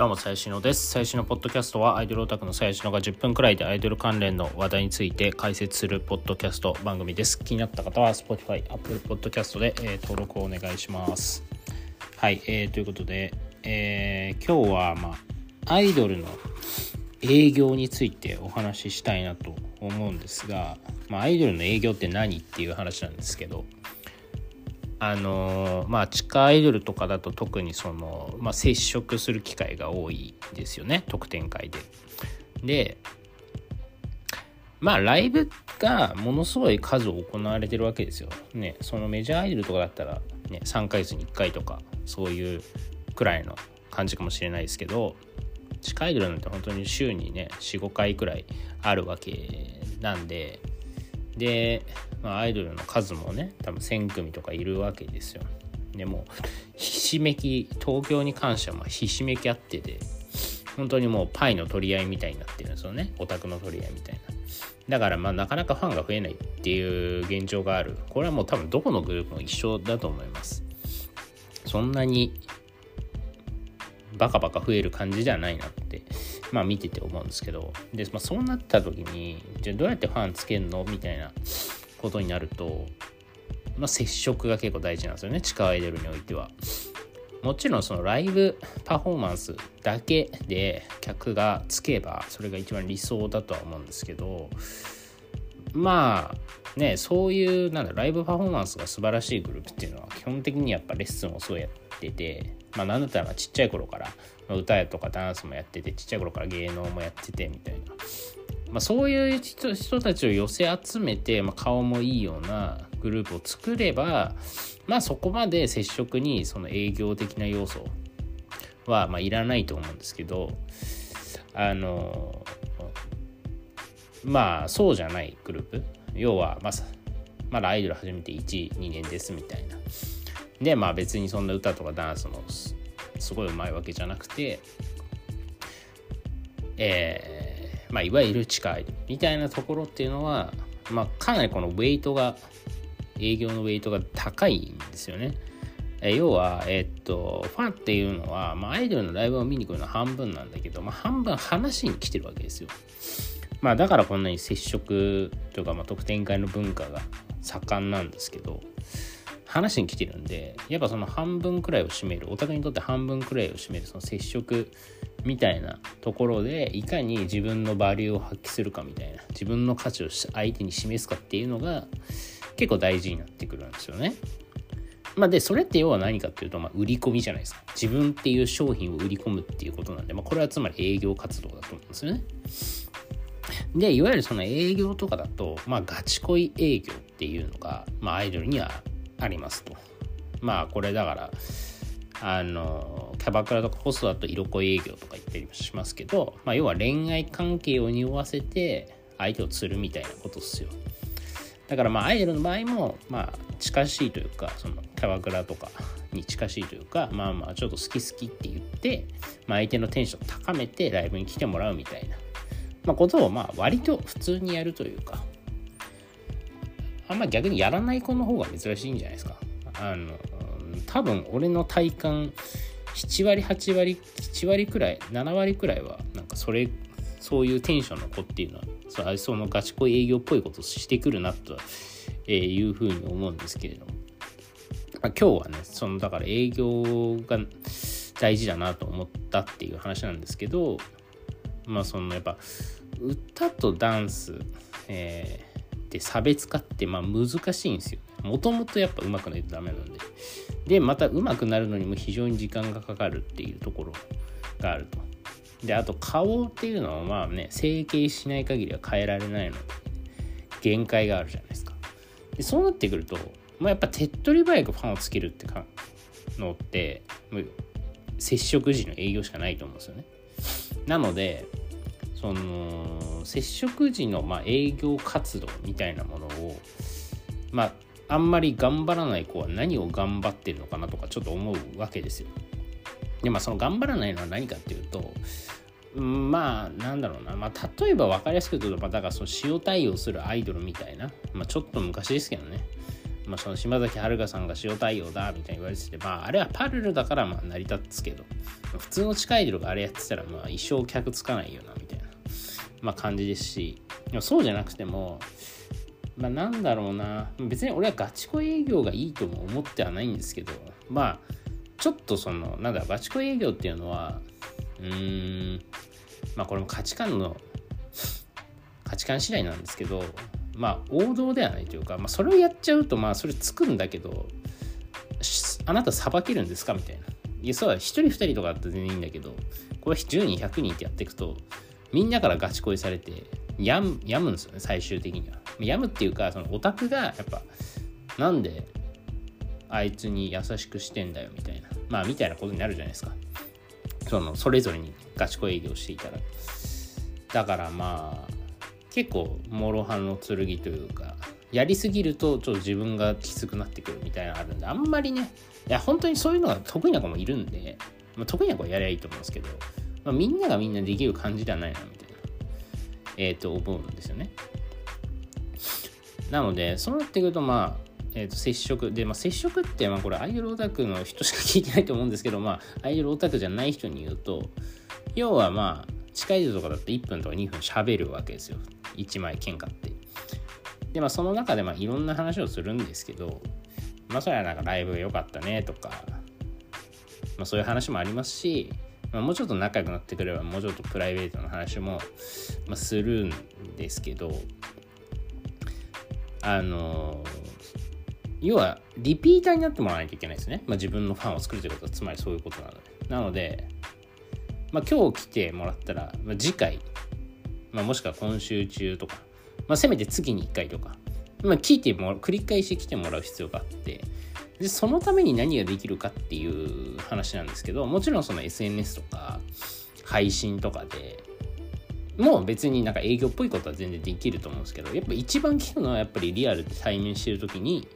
どうも、最新のです。最新のポッドキャストは、アイドルオタクの最新のが10分くらいでアイドル関連の話題について解説するポッドキャスト番組です。気になった方は、Spotify、Apple Podcast で、えー、登録をお願いします。はい、えー、ということで、えー、今日は、まあ、アイドルの営業についてお話ししたいなと思うんですが、まあ、アイドルの営業って何っていう話なんですけど、あのまあ地下アイドルとかだと特にその、まあ、接触する機会が多いですよね特典会で。でまあライブがものすごい数行われてるわけですよ。ねそのメジャーアイドルとかだったら、ね、3ヶ月に1回とかそういうくらいの感じかもしれないですけど地下アイドルなんて本当に週にね45回くらいあるわけなんでで、まあ、アイドルの数もね多分1,000組とかいるわけですよ。でもひしめき東京に関してはまひしめき合ってて本当にもうパイの取り合いみたいになってるんですよね。オタクの取り合いみたいな。だからまあなかなかファンが増えないっていう現状がある。これはもう多分どこのグループも一緒だと思います。そんなにバカバカ増える感じじゃないなって。まあ見てて思うんですけどで、まあ、そうなった時にじゃどうやってファンつけるのみたいなことになると、まあ、接触が結構大事なんですよね地下アイドルにおいては。もちろんそのライブパフォーマンスだけで客がつけばそれが一番理想だとは思うんですけどまあねそういうなんだライブパフォーマンスが素晴らしいグループっていうのは基本的にやっぱレッスンをすごいやっててまあ何だったらちっちゃい頃から歌とかダンスもやっててちっちゃい頃から芸能もやっててみたいな、まあ、そういう人人たちを寄せ集めて、まあ、顔もいいようなグループを作ればまあそこまで接触にその営業的な要素はまあいらないと思うんですけどあのまあそうじゃないグループ。要はまあまだアイドル始めて12年ですみたいな。でまあ別にそんな歌とかダンスのすごいうまいわけじゃなくてえー、まあいわゆる地下アイドルみたいなところっていうのはまあかなりこのウェイトが営業のウェイトが高いんですよね。え要は、えっと、ファンっていうのは、まあ、アイドルのライブを見に来るのは半分なんだけど、まあ、半分話に来てるわけですよ。まあ、だからこんなに接触というか、まあ、特典会の文化が盛んなんですけど、話に来てるんでやっぱその半分くらいを占めるお互いにとって半分くらいを占めるその接触みたいなところでいかに自分のバリューを発揮するかみたいな自分の価値を相手に示すかっていうのが結構大事になってくるんですよね。まあ、でそれって要は何かっていうと、まあ、売り込みじゃないですか自分っていう商品を売り込むっていうことなんで、まあ、これはつまり営業活動だと思うんですよね。でいわゆるその営業とかだと、まあ、ガチ恋営業っていうのが、まあ、アイドルにはありますと。まあこれだからあのキャバクラとかホストだと色恋営業とか言ったりもしますけど、まあ、要は恋愛関係を匂わせて相手を釣るみたいなことっすよ。だからまあアイドルの場合もまあ近しいというかそのキャバクラとかに近しいというかまあまあちょっと好き好きって言って、まあ、相手のテンション高めてライブに来てもらうみたいな、まあ、ことをまあ割と普通にやるというかあんま逆にやらない子の方が珍しいんじゃないですか。あの多分俺の体感7割8割7割くらい7割くらいはなんかそれそういうテンションの子っていうのはそのガチ恋営業っぽいことをしてくるなというふうに思うんですけれども、まあ、今日はねそのだから営業が大事だなと思ったっていう話なんですけどまあそのやっぱ歌とダンス、えーって差別化ってまあ難しいんですよ。もともとやっぱ上手くないとダメなんで。で、また上手くなるのにも非常に時間がかかるっていうところがあると。で、あと顔っていうのはまあね、整形しない限りは変えられないので、限界があるじゃないですか。でそうなってくると、まあ、やっぱ手っ取り早くファンをつけるってかのって、接触時の営業しかないと思うんですよね。なので、その接触時のまあ営業活動みたいなものをまああんまり頑張らない子は何を頑張ってるのかなとかちょっと思うわけですよ。でまあその頑張らないのは何かっていうとまあなんだろうな、まあ、例えば分かりやすく言うと、まあ、だからその塩対応するアイドルみたいな、まあ、ちょっと昔ですけどね。まあ、その島崎遥さんが塩対応だみたいに言われてて、まあ、あれはパルルだからまあ成り立つけど、普通の地下アイドルがあれやってたらまあ一生客つかないよなみたいな、まあ、感じですしでもそうじゃなくてもまあなんだろうな別に俺はガチ恋営業がいいとも思ってはないんですけどまあちょっとそのなんだガチ恋営業っていうのはうーんまあこれも価値観の価値観次第なんですけどまあ王道ではないというか、まあ、それをやっちゃうとまあそれつくんだけどあなたさばけるんですかみたいな。いやそうだ1人2人とかだったら全然いいんだけどこれ10人100人ってやっていくとみんなからガチ恋されてやむやむんですよね最終的には。やむっていうかそのオタクがやっぱなんであいつに優しくしてんだよみたいな。まあみたいなことになるじゃないですか。そのそれぞれにガチ恋営業していたら。だからまあ結構諸刃の剣というかやりすぎるとちょっと自分がきつくなってくるみたいなのあるんであんまりねいや本当にそういうのが得意な子もいるんで、まあ、得意な子はやりゃいいと思うんですけど、まあ、みんながみんなできる感じではないなみたいな。えっ、ー、と思うんですよね。なのでそうなってくるとまあえー、と接触で、まあ、接触ってまあこれアイドルオタクの人しか聞いてないと思うんですけど、まあ、アイドルオタクじゃない人に言うと要はまあ近い人とかだって1分とか2分喋るわけですよ。1枚喧嘩って。でまあその中でまあいろんな話をするんですけどまあそれはなんかライブが良かったねとかまあそういう話もありますし、まあ、もうちょっと仲良くなってくればもうちょっとプライベートの話も、まあ、するんですけどあの要はリピーターになってもらわないといけないですね、まあ、自分のファンを作るということはつまりそういうことなので。なのでまあ、今日来てもらったら、まあ、次回、まあ、もしくは今週中とか、まあ、せめて月に1回とか、まあ、聞いても繰り返し来てもらう必要があってでそのために何ができるかっていう話なんですけどもちろんその SNS とか配信とかでもう別になんか営業っぽいことは全然できると思うんですけどやっぱ一番聞くのはやっぱりリアルで対面してる時に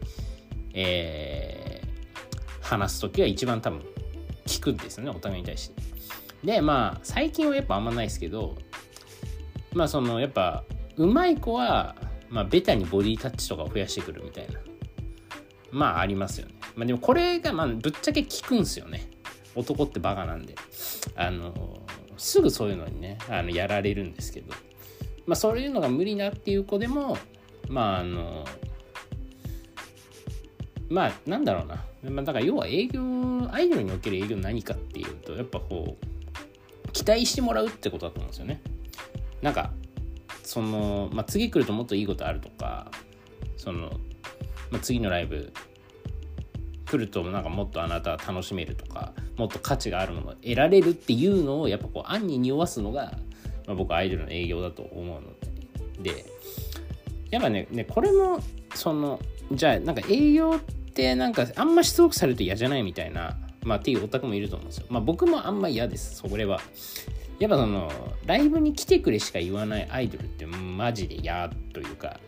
えー、話す時は一番多分聞くんですよねお互いに対して。でまあ最近はやっぱあんまないですけどまあそのやっぱうまい子は、まあ、ベタにボディタッチとかを増やしてくるみたいなまあありますよね、まあ、でもこれがまあぶっちゃけ効くんすよね。男ってバカなんで。あのすぐそういうのにねあのやられるんですけど。まあそういうのが無理なっていう子でもまああのまあなんだろうな、まあ、だから要は営業アイドルにおける営業何かっていうとやっぱこう期待してもらうってことだと思うんですよね。なんかその、まあ、次来るともっといいことあるとかその、まあ、次のライブ来るとなんかもっとあなたは楽しめるとかもっと価値があるものを得られるっていうのをやっぱこう暗に匂わすのが、まあ、僕はアイドルの営業だと思うのででやっぱねねこれもそのじゃあなんか営業ってなんかあんましつこくされると嫌じゃないみたいなまあ、っていうオタクもいると思うんですよ。まあ、僕もあんま嫌です、それは。やっぱその、ライブに来てくれしか言わないアイドルってマジで嫌というか、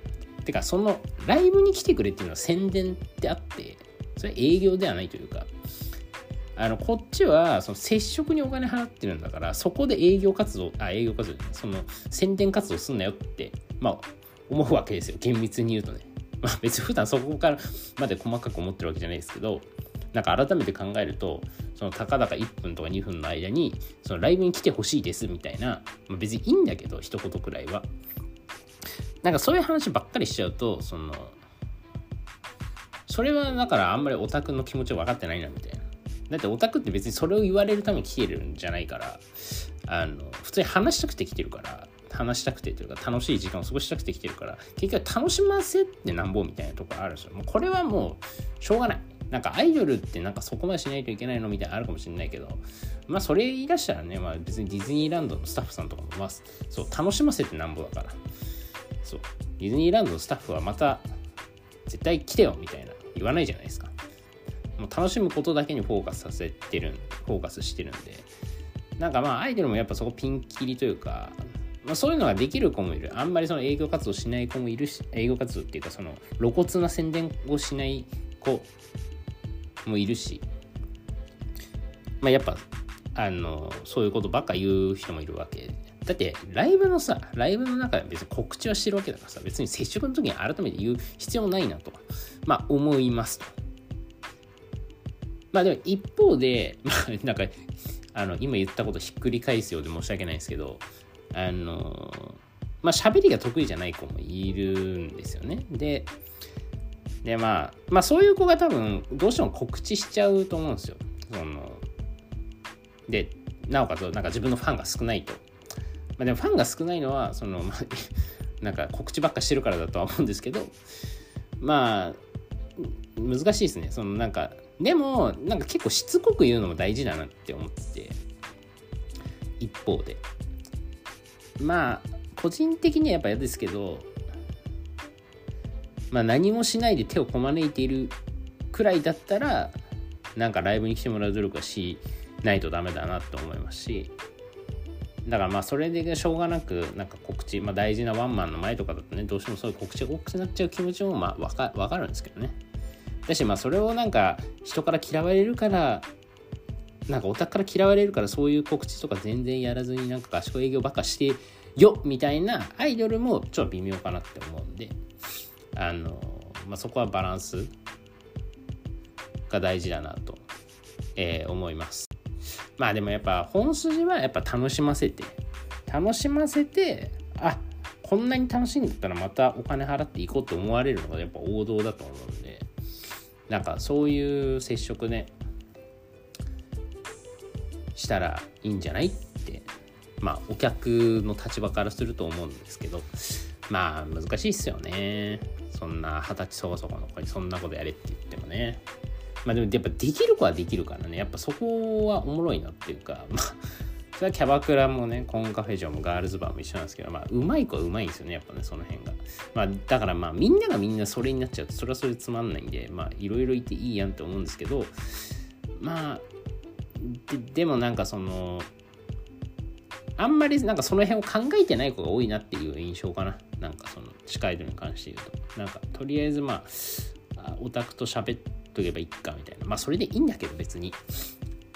てか、その、ライブに来てくれっていうのは宣伝ってあって、それ営業ではないというか、あの、こっちは、その、接触にお金払ってるんだから、そこで営業活動、あ、営業活動、その、宣伝活動すんなよって、まあ、思うわけですよ。厳密に言うとね。まあ、別に普段そこからまで細かく思ってるわけじゃないですけど、なんか改めて考えるとそのたかだか1分とか2分の間にそのライブに来てほしいですみたいな、まあ、別にいいんだけど一言くらいはなんかそういう話ばっかりしちゃうとそのそれはだからあんまりオタクの気持ちを分かってないなみたいな。だってオタクって別にそれを言われるために来てるんじゃないからあの普通に話したくて来てるから話したくてというか楽しい時間を過ごしたくて来てるから結局楽しませってなんぼみたいなところあるんですよ。もうこれはもうしょうがない。なんかアイドルってなんかそこまでしないといけないのみたいなのあるかもしれないけど、まあそれ言い出したらね、まあ別にディズニーランドのスタッフさんとかも、まあそう楽しませってなんぼだから、そう、ディズニーランドのスタッフはまた絶対来てよみたいな。言わないじゃないですか。もう楽しむことだけにフォーカスさせてる、フォーカスしてるんで、なんかまあアイドルもやっぱそこピンキリというか、まあ、そういうのができる子もいる。あんまりその営業活動しない子もいるし、営業活動っていうかその露骨な宣伝をしない子もいるし、まあ、やっぱあのそういうことばっか言う人もいるわけだってライブのさライブの中で別に告知はしてるわけだからさ別に接触の時に改めて言う必要ないなとまあ思いますと。まあでも一方でまあなんかあの今言ったことひっくり返すようで申し訳ないですけどあのまあ喋りが得意じゃない子もいるんですよね。ででまあまあそういう子が多分どうしても告知しちゃうと思うんですよ。そのでなおかつなんか自分のファンが少ないと。まあ、でもファンが少ないのはその、まあ、なんか告知ばっかしてるからだとは思うんですけどまあ難しいですね。そのなんかでもなんか結構しつこく言うのも大事だなって思ってて一方で。まあ個人的にはやっぱ嫌ですけどまあ何もしないで手をこまねいているくらいだったらなんかライブに来てもらう努力はしないとダメだなと思いますしだからまあそれでしょうがなくなんか告知、まあ、大事なワンマンの前とかだとねどうしてもそういう告知が多くなっちゃう気持ちもまあわかわかるんですけどね。だしまあそれをなんか人から嫌われるからなんかオタクから嫌われるからそういう告知とか全然やらずになんか合宿営業ばっかしてよみたいなアイドルもちょっと微妙かなって思うんで。あの、まあ、そこはバランスが大事だなと、えー、思います。まあでもやっぱ本筋はやっぱ楽しませて楽しませてあこんなに楽しんだったらまたお金払っていこうと思われるのがやっぱ王道だと思うんでなんかそういう接触ねしたらいいんじゃないってまあお客の立場からすると思うんですけどまあ難しいっすよね。そんな二十歳そこそこの子にそんなことやれって言ってもね。まあでもやっぱできる子はできるからね。やっぱそこはおもろいなっていうか まあそれはキャバクラもねコンカフェ嬢もガールズバーも一緒なんですけどまあうまい子はうまいんですよねやっぱねその辺が。まあだからまあみんながみんなそれになっちゃうとそれはそれつまんないんでまあいろいろいていいやんって思うんですけどまあででもなんかそのあんまりなんかその辺を考えてない子が多いなっていう印象かな。なんかその地下アイドルに関して言うと。なんかとりあえずまあオタクと喋ってとけばいいかみたいな。まあそれでいいんだけど別に。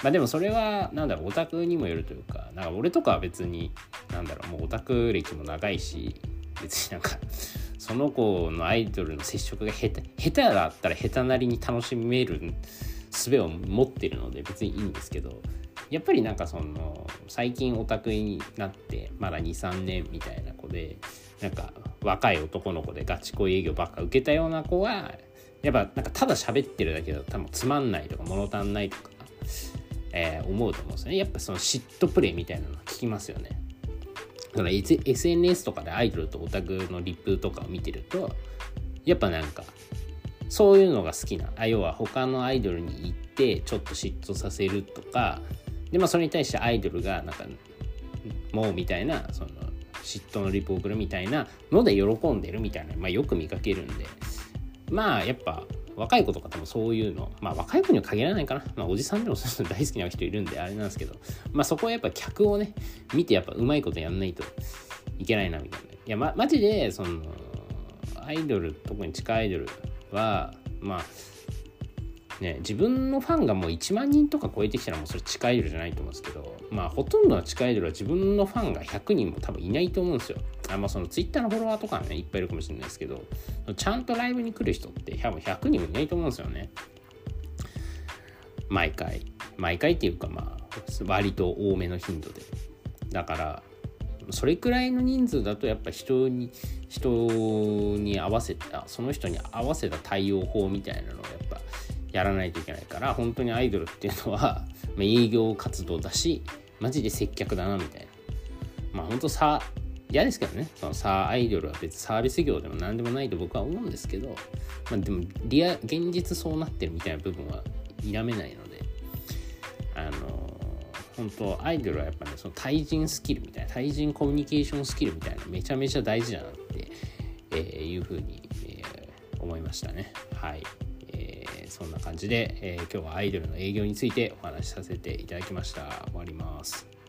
まあでもそれはなんだろう。オタクにもよるというか。なんか俺とかは別になんだろう。もうオタク歴も長いし。別になんか その子のアイドルの接触が下手。下手だったら下手なりに楽しめる術を持ってるので別にいいんですけど。やっぱりなんかその最近オタクになってまだ23年みたいな子でなんか若い男の子でガチ恋営業ばっか受けたような子はやっぱなんかただ喋ってるだけだと多分つまんないとか物足んないとか、えー、思うと思うんですよね。やっぱその嫉妬プレイみたいなの聞きますよね。だから SNS とかでアイドルとオタクのリップとかを見てるとやっぱなんかそういうのが好きなあ要は他のアイドルに行ってちょっと嫉妬させるとかでまあそれに対してアイドルがなんかもうみたいなその嫉妬のリプを送るみたいなので喜んでるみたいな、まあ、よく見かけるんで。まあやっぱ若い子とか多分そういうのまあ若い子には限らないかな、まあ、おじさんでもそういうの大好きな人いるんであれなんですけど。まあそこはやっぱ客をね見てやっぱうまいことやんないといけないなみたいな。いやまマジでそのアイドル特に地下アイドルはまあね、自分のファンがもう1万人とか超えてきたらもうそれ地下アイドルじゃないと思うんですけどまあほとんどの地下アイドルは自分のファンが100人も多分いないと思うんですよ。あまあそのツイッターのフォロワーとかはねいっぱいいるかもしれないですけどちゃんとライブに来る人って多分100人もいないと思うんですよね。毎回。毎回っていうかまあ割と多めの頻度で。だからそれくらいの人数だとやっぱ人に人に合わせたその人に合わせた対応法みたいなのをやっぱやらないといけないから本当にアイドルっていうのは、ま営業活動だしマジで接客だなみたいな。まあ本当さ嫌ですけどね。そのさアイドルは別にサービス業でも何でもないと僕は思うんですけど、まあ、でもリア現実そうなってるみたいな部分は否めないのであの本当アイドルはやっぱねその対人スキルみたいな対人コミュニケーションスキルみたいなめちゃめちゃ大事だなって、えー、いうふうに、えー、思いましたね。はい。そんな感じで、えー、今日はアイドルの営業についてお話しさせていただきました。終わります。